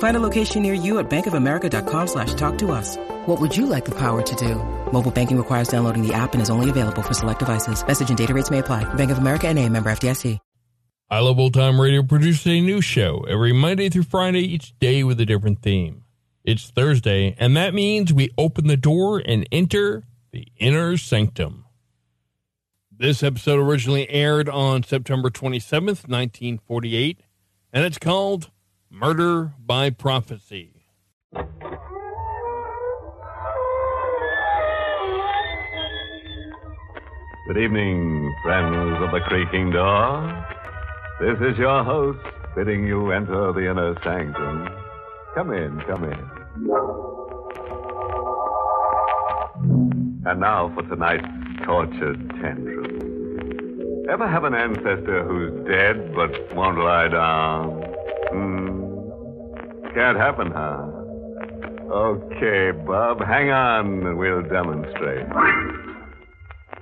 Find a location near you at bankofamerica.com slash talk to us. What would you like the power to do? Mobile banking requires downloading the app and is only available for select devices. Message and data rates may apply. Bank of America and a member FDIC. I Love Old Time Radio produces a new show every Monday through Friday, each day with a different theme. It's Thursday, and that means we open the door and enter the inner sanctum. This episode originally aired on September 27th, 1948, and it's called Murder by Prophecy. Good evening, friends of the creaking door. This is your host bidding you enter the inner sanctum. Come in, come in. And now for tonight's tortured tantrum. Ever have an ancestor who's dead but won't lie down? Hmm. Can't happen, huh? Okay, Bob, hang on and we'll demonstrate.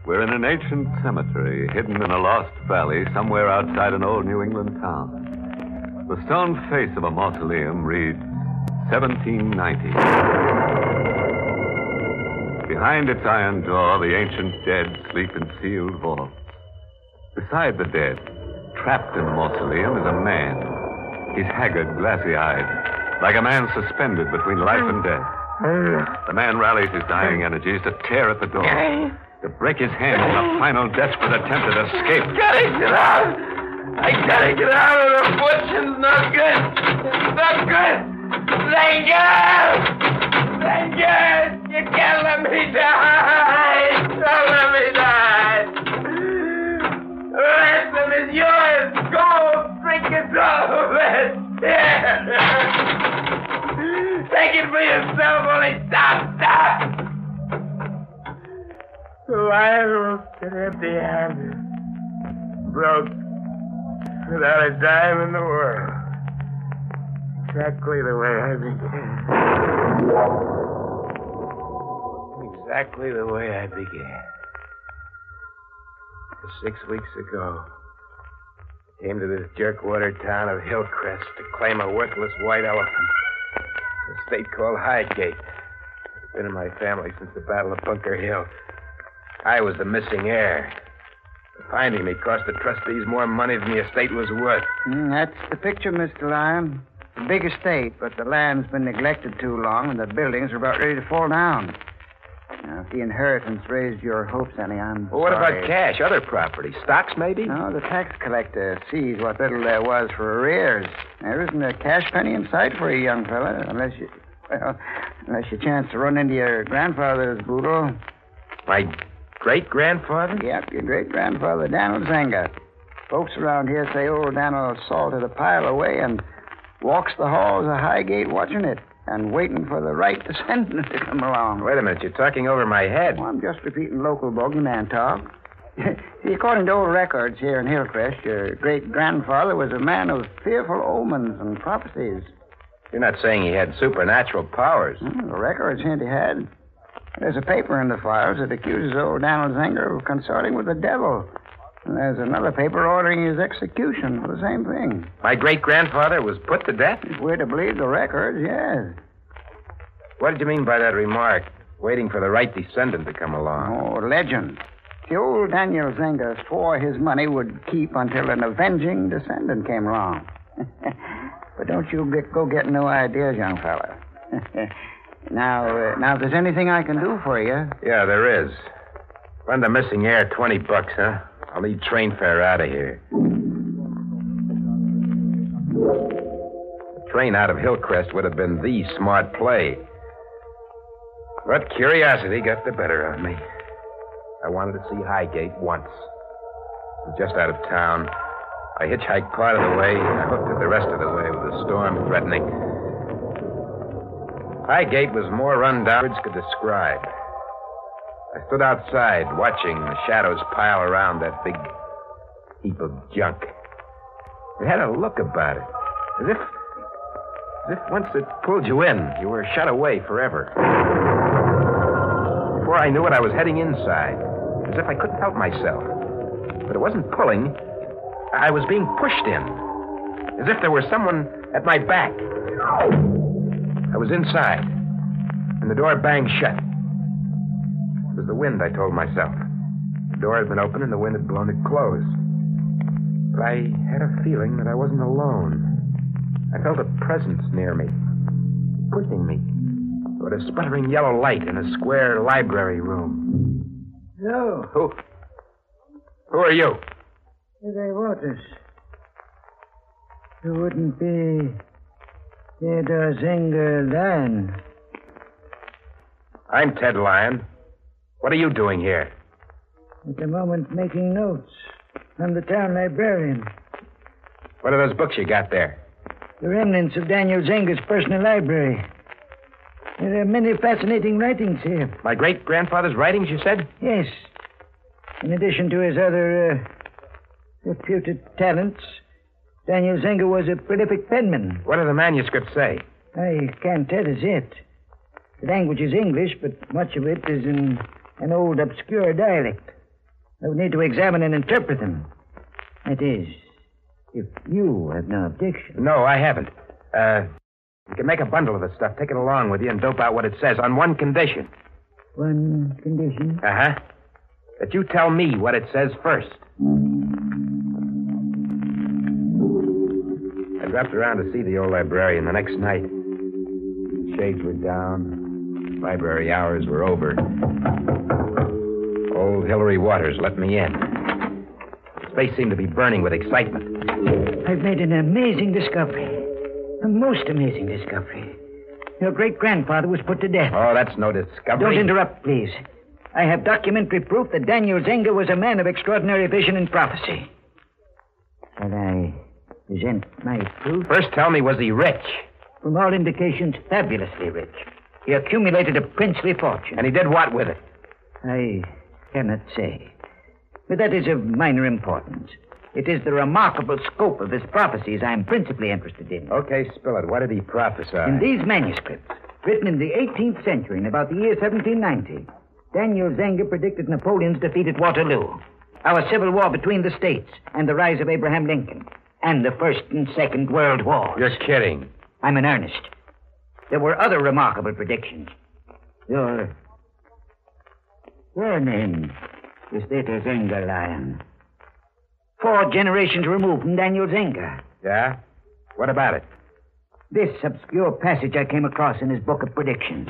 We're in an ancient cemetery hidden in a lost valley somewhere outside an old New England town. The stone face of a mausoleum reads 1790. Behind its iron door, the ancient dead sleep in sealed vaults. Beside the dead, trapped in the mausoleum, is a man. He's haggard, glassy eyed, like a man suspended between life and death. The man rallies his dying energies to tear at the door to break his hand in a final desperate attempt at escape. gotta get out. I gotta get out of the fortune's not good. It's not good. Thank God. Thank God. You can't let me die. Don't let me die. The ransom is yours. Go drink it all of. Here. Take it for yourself, only stop, stop. Liable and empty-handed, broke, without a dime in the world. Exactly the way I began. Exactly the way I began. Six weeks ago, I came to this jerkwater town of Hillcrest to claim a worthless white elephant. A state called Highgate. It's been in my family since the Battle of Bunker Hill. I was the missing heir. Finding me cost the trustees more money than the estate was worth. Mm, that's the picture, Mr. Lyon. A big estate, but the land's been neglected too long, and the buildings are about ready to fall down. Now, if the inheritance raised your hopes any, I'm Well, what sorry. about cash, other property? Stocks, maybe? No, the tax collector sees what little there was for arrears. There isn't a cash penny in sight for you, young fella, unless you, well, unless you chance to run into your grandfather's boodle. My great grandfather? Yep, your great grandfather, Daniel Zenger. Folks around here say old Daniel salted a pile away and walks the halls of Highgate watching it and waiting for the right descendant to come along. Wait a minute, you're talking over my head. Well, I'm just repeating local bogeyman talk. See, according to old records here in Hillcrest, your great grandfather was a man of fearful omens and prophecies. You're not saying he had supernatural powers. Hmm, the records hint he had. There's a paper in the files that accuses old Donald Zenger of consorting with the devil. And there's another paper ordering his execution for the same thing. My great grandfather was put to death? If we're to believe the records, yes. What did you mean by that remark? Waiting for the right descendant to come along. Oh, legend. The old Daniel Zenger swore his money would keep until an avenging descendant came along. but don't you get, go get no ideas, young fella. now, uh, now, if there's anything I can do for you, Yeah, there is. Lend the missing heir 20 bucks, huh? I'll need train fare out of here. The train out of Hillcrest would have been the smart play. But curiosity got the better of me. I wanted to see Highgate once. Just out of town. I hitchhiked part of the way. and I hooked it the rest of the way with the storm threatening. Highgate was more run down than words could describe. I stood outside watching the shadows pile around that big heap of junk. It had a look about it. As if as if once it pulled you in, you were shut away forever. Before I knew it, I was heading inside. As if I couldn't help myself. But it wasn't pulling. I was being pushed in. As if there were someone at my back. I was inside. And the door banged shut. It was the wind, I told myself. The door had been open and the wind had blown it closed. But I had a feeling that I wasn't alone. I felt a presence near me, pushing me toward a sputtering yellow light in a square library room. So, Who? Who are you? They Waters. You wouldn't be Theodore Zenger then. I'm Ted Lyon. What are you doing here? At the moment, making notes. I'm the town librarian. What are those books you got there? The remnants of Daniel Zenger's personal library. There are many fascinating writings here. My great grandfather's writings, you said? Yes. In addition to his other uh, reputed talents, Daniel Zenger was a prolific penman. What do the manuscripts say? I can't tell as yet. The language is English, but much of it is in an old, obscure dialect. I would need to examine and interpret them. That is, if you have no objection. No, I haven't. Uh, you can make a bundle of the stuff, take it along with you, and dope out what it says on one condition. One condition. Uh huh. That you tell me what it says first. I dropped around to see the old librarian the next night. Shades were down. Library hours were over. Old Hillary Waters let me in. His face seemed to be burning with excitement. I've made an amazing discovery. A most amazing discovery. Your great grandfather was put to death. Oh, that's no discovery. Don't interrupt, please. I have documentary proof that Daniel Zenger was a man of extraordinary vision and prophecy. Shall I present my proof? First, tell me, was he rich? From all indications, fabulously rich. He accumulated a princely fortune. And he did what with it? I cannot say. But that is of minor importance. It is the remarkable scope of his prophecies I am principally interested in. Okay, spill it. What did he prophesy? In these manuscripts, written in the 18th century, in about the year 1790, Daniel Zenger predicted Napoleon's defeat at Waterloo, our civil war between the states, and the rise of Abraham Lincoln, and the First and Second World Wars. You're kidding. I'm in earnest. There were other remarkable predictions. Your. Your name is Theodore Zenger, Lyon. Four generations removed from Daniel Zenger. Yeah? What about it? This obscure passage I came across in his book of predictions.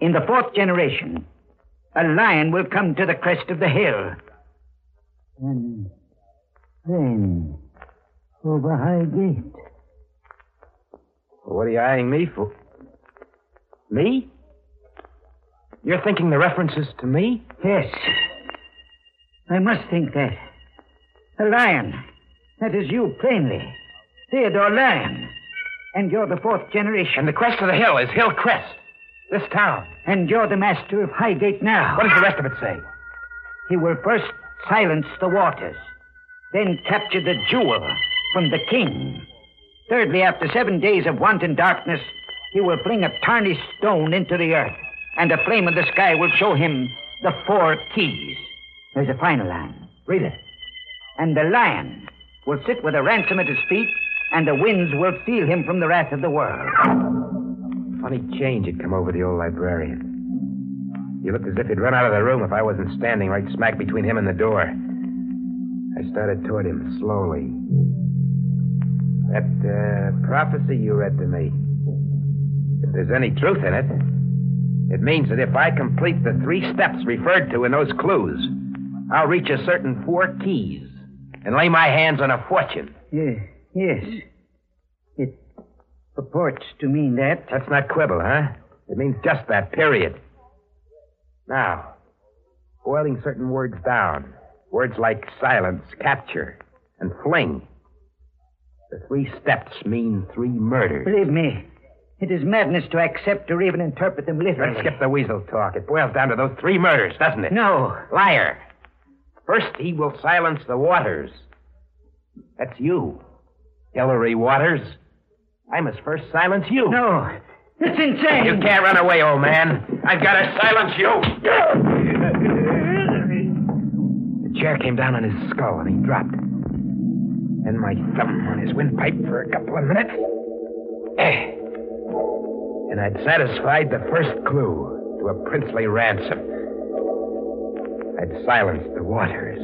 In the fourth generation, a lion will come to the crest of the hill. And then, over Highgate. What are you eyeing me for? Me? You're thinking the references to me? Yes. I must think that. A lion. That is you, plainly. Theodore Lyon. And you're the fourth generation. And the crest of the hill is Hill Crest. This town. And you're the master of Highgate now. What does the rest of it say? He will first silence the waters, then capture the jewel from the king. Thirdly, after seven days of wanton darkness, he will fling a tarnished stone into the earth, and a flame in the sky will show him the four keys. There's a final line. Read it. And the lion will sit with a ransom at his feet, and the winds will steal him from the wrath of the world. Funny change had come over the old librarian. He looked as if he'd run out of the room if I wasn't standing right smack between him and the door. I started toward him slowly. That uh, prophecy you read to me, if there's any truth in it, it means that if I complete the three steps referred to in those clues, I'll reach a certain four keys and lay my hands on a fortune. Yeah, yes. It purports to mean that. That's not quibble, huh? It means just that, period. Now, boiling certain words down, words like silence, capture, and fling. The three steps mean three murders. Believe me, it is madness to accept or even interpret them literally. Let's skip the weasel talk. It boils down to those three murders, doesn't it? No. Liar. First, he will silence the waters. That's you, Hillary Waters. I must first silence you. No. It's insane. You can't run away, old man. I've got to silence you. The chair came down on his skull and he dropped. Then my thumb on his windpipe for a couple of minutes. Eh. And I'd satisfied the first clue to a princely ransom. I'd silenced the waters.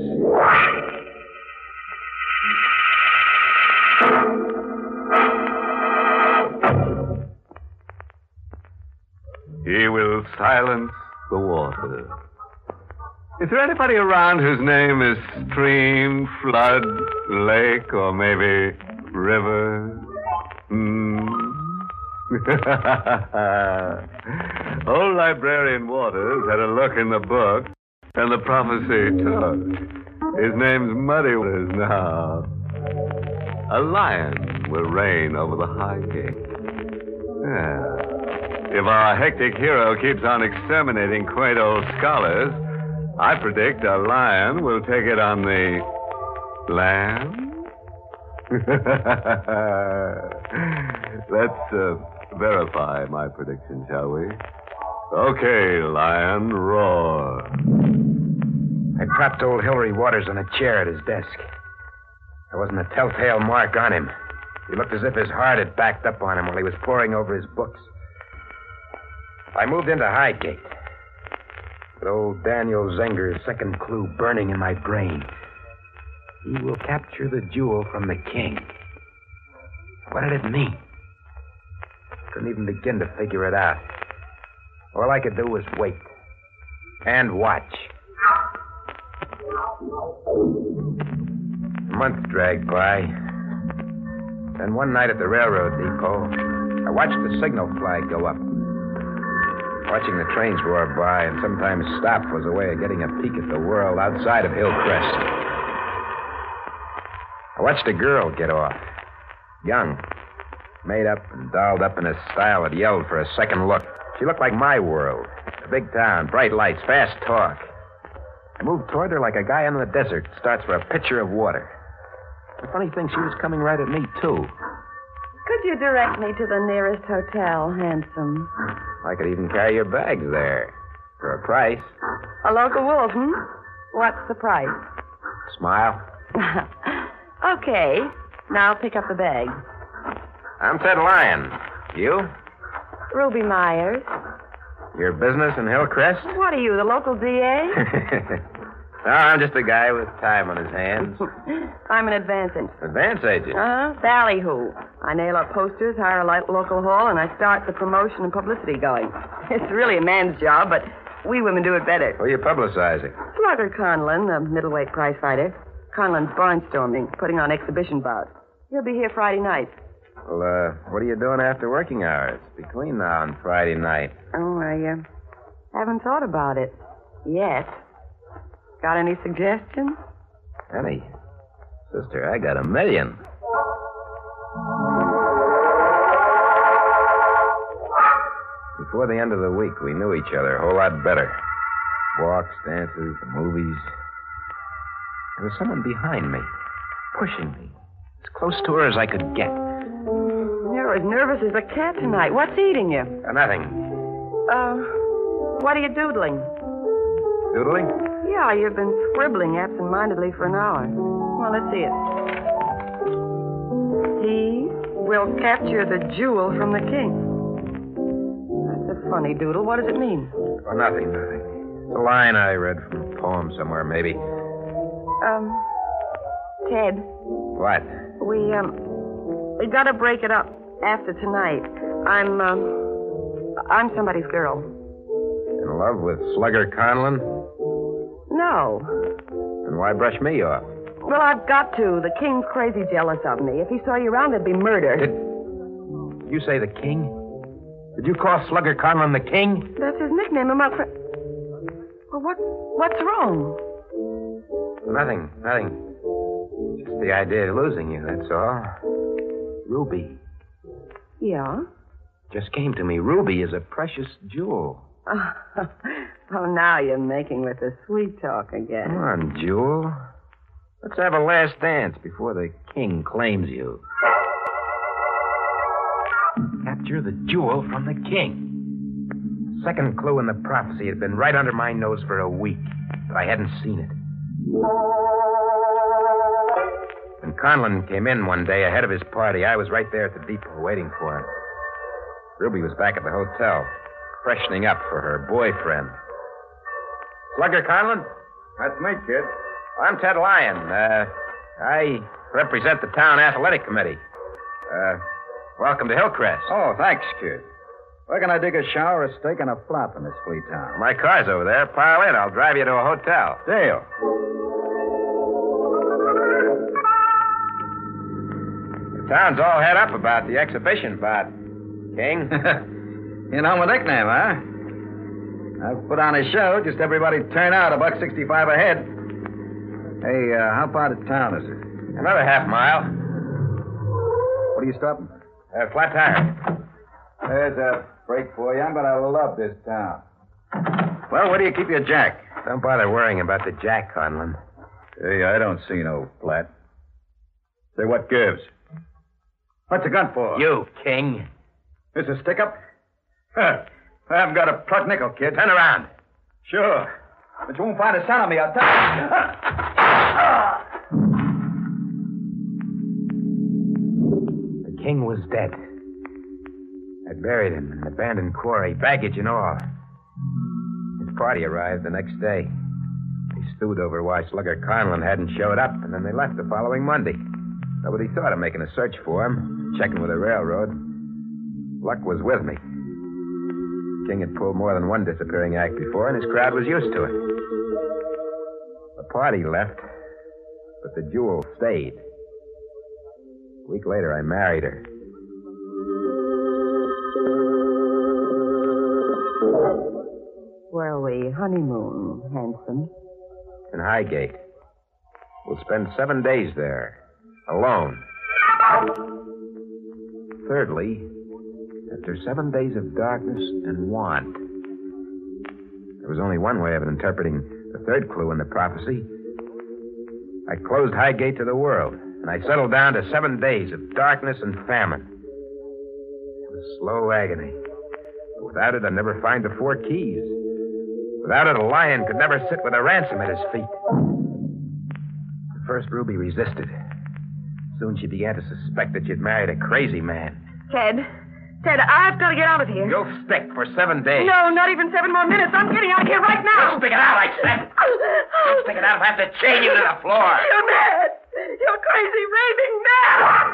He will silence the water. Is there anybody around whose name is stream, flood, lake, or maybe river? Hmm. Old librarian Waters had a look in the book, and the prophecy took. His name's Muddy Waters now. A lion will reign over the high gate. Yeah. If our hectic hero keeps on exterminating quaint old scholars, I predict a lion will take it on the land. Let's uh, verify my prediction, shall we? Okay, lion, roar. I propped old Hillary Waters on a chair at his desk. There wasn't a telltale mark on him. He looked as if his heart had backed up on him while he was poring over his books. I moved into Highgate. Old Daniel Zenger's second clue burning in my brain. He will capture the jewel from the king. What did it mean? Couldn't even begin to figure it out. All I could do was wait and watch. Months dragged by. Then one night at the railroad depot, I watched the signal flag go up. Watching the trains roar by and sometimes stop was a way of getting a peek at the world outside of Hillcrest. I watched a girl get off. Young. Made up and dolled up in a style that yelled for a second look. She looked like my world. A big town, bright lights, fast talk. I moved toward her like a guy in the desert starts for a pitcher of water. The funny thing, she was coming right at me, too. Could you direct me to the nearest hotel, handsome? I could even carry your bags there. For a price. A local wolf, hmm? What's the price? Smile. okay. Now pick up the bag. I'm Ted Lyon. You? Ruby Myers. Your business in Hillcrest? What are you, the local DA? no, I'm just a guy with time on his hands. I'm an advance agent. Advance agent? Uh-huh. Ballyhoo. I nail up posters, hire a local hall, and I start the promotion and publicity going. It's really a man's job, but we women do it better. Who are you publicizing? Slugger Conlon, the middleweight prize fighter. Conlon's barnstorming, putting on exhibition bouts. He'll be here Friday night. Well, uh, what are you doing after working hours? Between now and Friday night. Oh, I uh, haven't thought about it yet. Got any suggestions? Honey, sister, I got a million. Before the end of the week, we knew each other a whole lot better. Walks, dances, the movies. There was someone behind me, pushing me, as close to her as I could get. You're as nervous as a cat tonight. What's eating you? Uh, nothing. Uh, what are you doodling? Doodling? Yeah, you've been scribbling absent-mindedly for an hour. Well, let's see it. He will capture the jewel from the king. That's a funny doodle. What does it mean? Oh, nothing, nothing. It's a line I read from a poem somewhere, maybe. Um, Ted, What? we, um, we gotta break it up after tonight. I'm, um, I'm somebody's girl. In love with Slugger Conlon? No. Then why brush me off? Well, I've got to. The king's crazy jealous of me. If he saw you around, there'd be murder. Did you say the king? Did you call Slugger Conlon the king? That's his nickname among friends. Well, what, what's wrong? Nothing, nothing. Just the idea of losing you, that's all. Ruby. Yeah? Just came to me. Ruby is a precious jewel. oh, now you're making with the sweet talk again. Come on, Jewel. Let's have a last dance before the king claims you. Capture the jewel from the king. Second clue in the prophecy had been right under my nose for a week, but I hadn't seen it. When Conlon came in one day ahead of his party, I was right there at the depot waiting for him. Ruby was back at the hotel, freshening up for her boyfriend. Slugger Conlon? That's me, kid. I'm Ted Lyon. Uh, I represent the town athletic committee. Uh, welcome to Hillcrest. Oh, thanks, kid. Where can I dig a shower, a steak, and a flop in this flea town? My car's over there. Pile in. I'll drive you to a hotel. Deal. The town's all head up about the exhibition bout. King? you know my nickname, huh? I've put on a show. Just everybody turn out. A buck sixty-five a head. Hey, uh, how far to town is it? Another half mile. What are you stopping? Uh, flat tire. There's a break for you, I'm gonna love this town. Well, where do you keep your jack? Don't bother worrying about the jack, Conlon. Hey, I don't see no flat. Say, what gives? What's the gun for? You, King. This a stick up? Huh. I haven't got a pluck nickel, kid. Turn around. Sure. But you won't find a cent on me, I'll tell you. The king was dead. I buried him in an abandoned quarry, baggage and all. His party arrived the next day. They stewed over why Slugger Conlon hadn't showed up, and then they left the following Monday. Nobody thought of making a search for him, checking with the railroad. Luck was with me. King had pulled more than one disappearing act before, and his crowd was used to it. The party left, but the jewel stayed. A week later, I married her. Where we honeymoon, handsome. in Highgate. We'll spend seven days there, alone. Thirdly, after seven days of darkness and want, there was only one way of interpreting the third clue in the prophecy. I closed Highgate to the world, and I settled down to seven days of darkness and famine. It was slow agony. Without it, I'd never find the four keys. Without it, a lion could never sit with a ransom at his feet. The first, Ruby resisted. Soon she began to suspect that she'd married a crazy man. Ted, Ted, I've got to get out of here. You'll stick for seven days. No, not even seven more minutes. I'm getting out of here right now. You'll stick it out, I said. You'll stick it out if I have to chain you to the floor. You're mad. You're crazy, raving mad.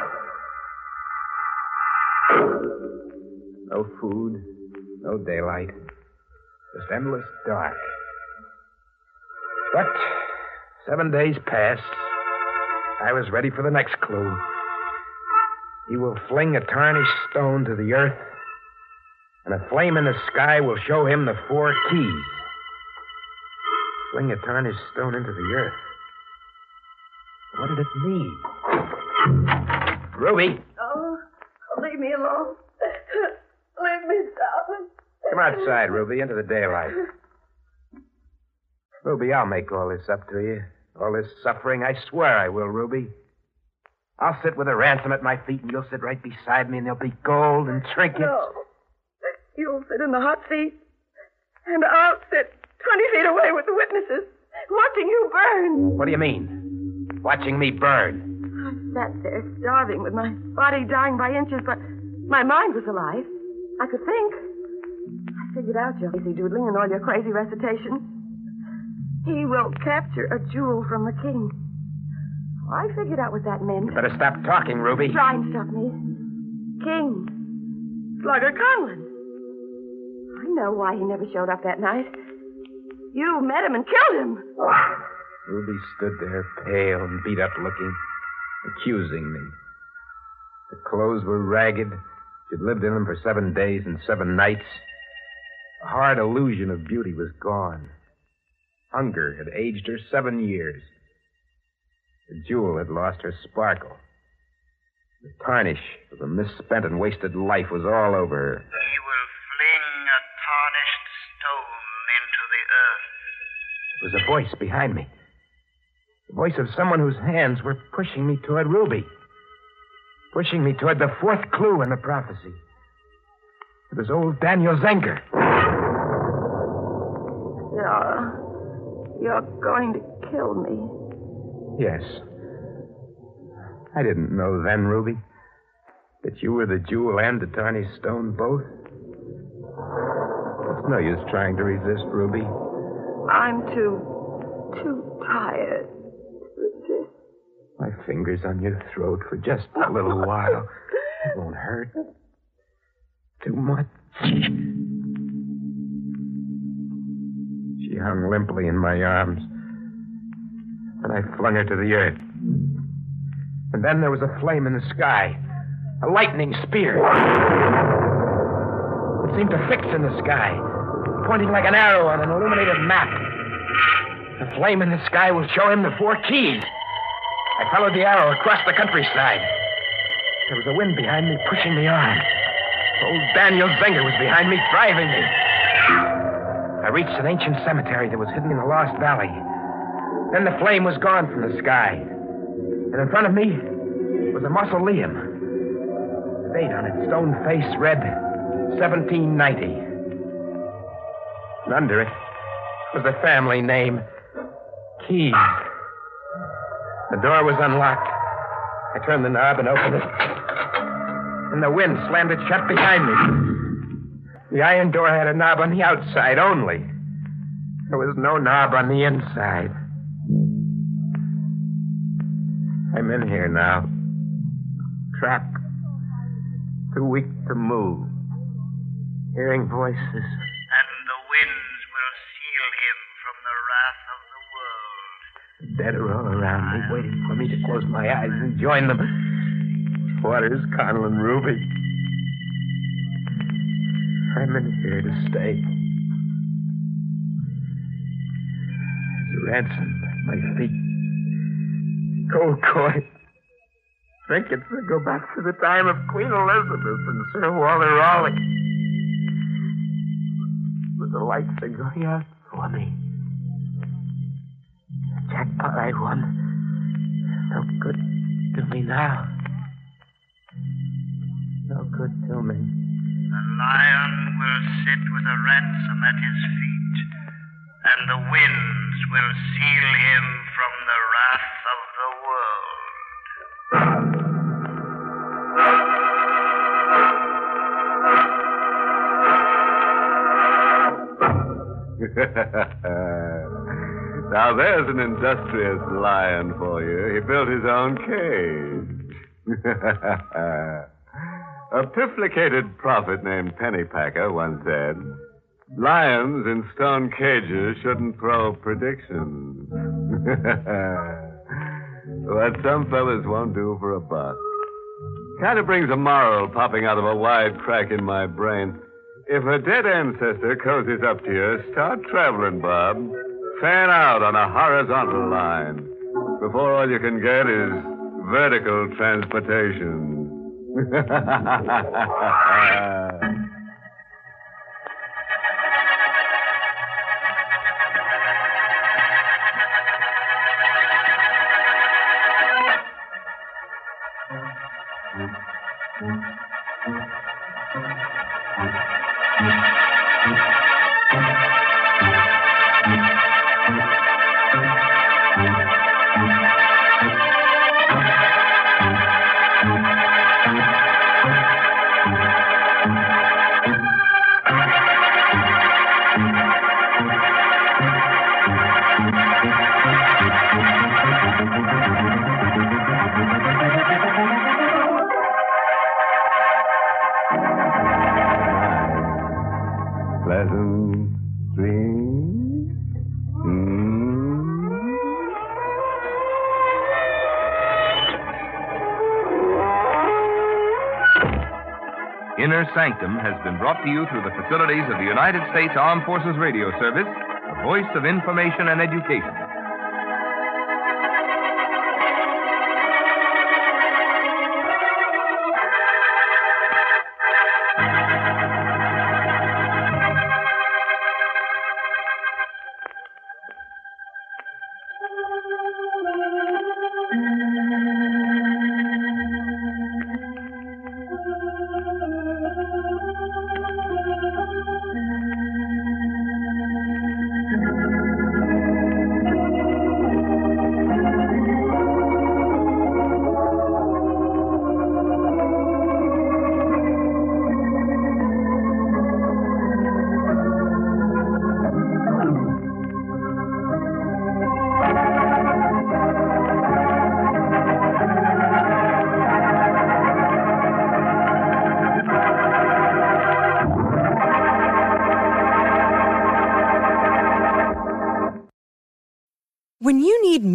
No food, no daylight, just endless dark. But seven days passed. I was ready for the next clue. He will fling a tarnished stone to the earth, and a flame in the sky will show him the four keys. Fling a tarnished stone into the earth. What did it mean? Ruby, Oh, leave me alone. Leave me, darling. come outside, Ruby, into the daylight. Ruby, I'll make all this up to you. All this suffering, I swear I will, Ruby. I'll sit with a ransom at my feet, and you'll sit right beside me, and there'll be gold and trinkets. No. You'll sit in the hot seat, and I'll sit 20 feet away with the witnesses. watching you burn. What do you mean? Watching me burn? I sat there starving with my body dying by inches, but my mind was alive. I could think. I figured out your lazy doodling and all your crazy recitation. He will capture a jewel from the king. I figured out what that meant. You better stop talking, Ruby. Try and stop me. King. Slugger Conlon. I know why he never showed up that night. You met him and killed him. Ruby stood there, pale and beat up looking, accusing me. The clothes were ragged. She'd lived in them for seven days and seven nights. The hard illusion of beauty was gone. Hunger had aged her seven years. The jewel had lost her sparkle. The tarnish of a misspent and wasted life was all over her. He will fling a tarnished stone into the earth. There was a voice behind me. The voice of someone whose hands were pushing me toward Ruby. Pushing me toward the fourth clue in the prophecy. It was old Daniel Zenger. You're, you're going to kill me. Yes. I didn't know then, Ruby, that you were the jewel and the tarnished stone both. It's no use trying to resist, Ruby. I'm too, too tired to resist. My fingers on your throat for just a little while. It won't hurt. Too much. She hung limply in my arms. And I flung her to the earth. And then there was a flame in the sky. A lightning spear. It seemed to fix in the sky, pointing like an arrow on an illuminated map. The flame in the sky will show him the four keys. I followed the arrow across the countryside. There was a wind behind me pushing me on. Old Daniel Zenger was behind me, driving me. I reached an ancient cemetery that was hidden in a lost valley. Then the flame was gone from the sky. And in front of me was a mausoleum. The date on its stone face read 1790. And under it was the family name Keys. The door was unlocked. I turned the knob and opened it. And the wind slammed it shut behind me. The iron door had a knob on the outside only. There was no knob on the inside. I'm in here now. Trapped. Too weak to move. Hearing voices. And the winds will seal him from the wrath of the world. The dead are all around me, waiting for me to close my eyes and join them. Waters, Conlon, Ruby. I'm in here to stay. A ransom my feet. Gold coin. Trinkets that go back to the time of Queen Elizabeth and Sir Walter Raleigh. But the lights are going out for me. The jackpot I won. No good to me now. No good to me. The lion will sit with a ransom at his feet, and the will seal him from the wrath of the world. now there's an industrious lion for you. He built his own cage. A pifflicated prophet named Pennypacker once said, Lions in stone cages shouldn't throw predictions. what some fellas won't do for a buck. Kind of brings a moral popping out of a wide crack in my brain. If a dead ancestor cozies up to you, start traveling, Bob. Fan out on a horizontal line before all you can get is vertical transportation. Inner Sanctum has been brought to you through the facilities of the United States Armed Forces Radio Service, the voice of information and education.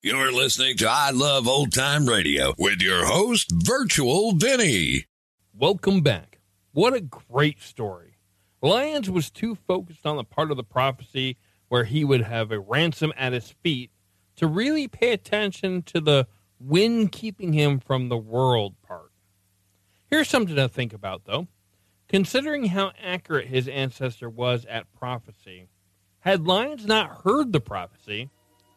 You're listening to I Love Old Time Radio with your host, Virtual Vinny. Welcome back. What a great story. Lyons was too focused on the part of the prophecy where he would have a ransom at his feet to really pay attention to the wind keeping him from the world part. Here's something to think about, though. Considering how accurate his ancestor was at prophecy, had Lyons not heard the prophecy,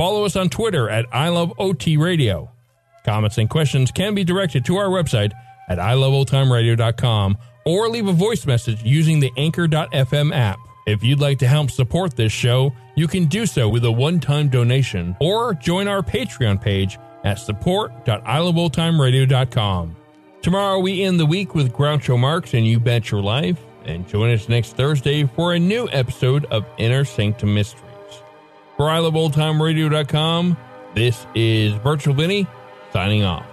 Follow us on Twitter at I Love OT Radio. Comments and questions can be directed to our website at iloveoldtimeradio.com or leave a voice message using the Anchor.fm app. If you'd like to help support this show, you can do so with a one-time donation or join our Patreon page at support.iloveoldtimeradio.com. Tomorrow we end the week with Groucho Marx and You Bet Your Life, and join us next Thursday for a new episode of Inner Sanctum Mysteries. For iloveoldtimeradio.com, this is Virtual Vinny signing off.